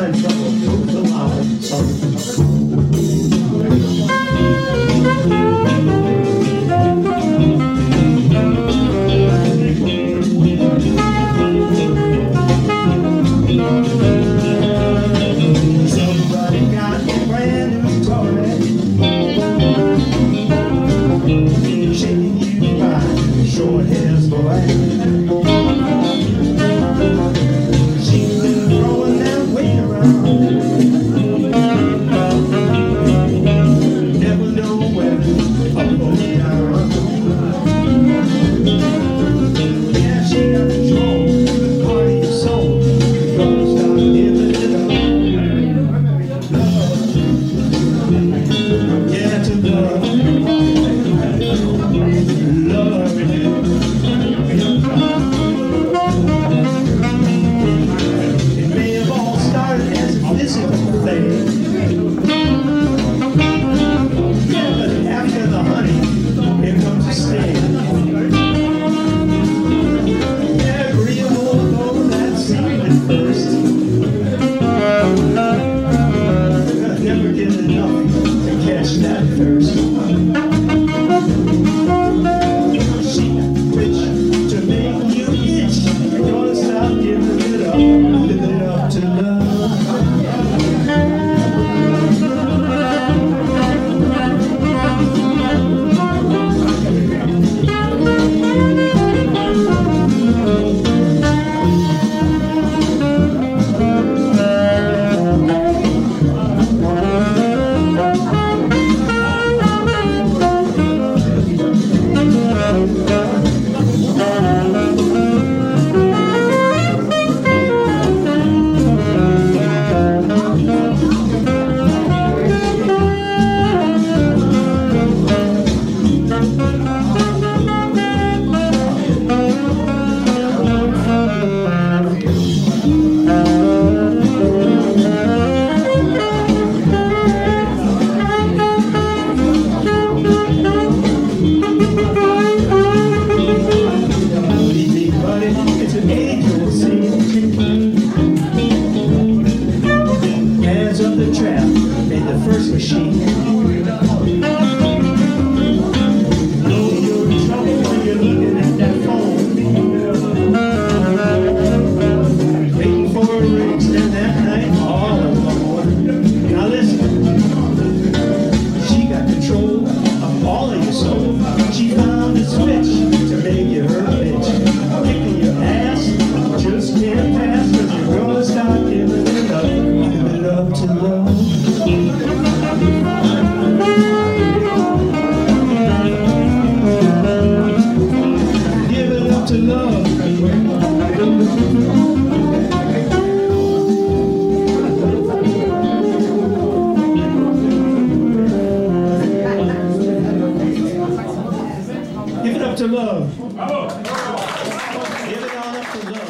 Somebody got a brand new toy. Shaking you by short hairs, boy. Catch That night all alone. Now listen, she got control of all of your soul. She found a switch to make you her bitch. Kicking your ass, just can't you're gonna giving it up, giving up to love. Give it love. Give it all up for love.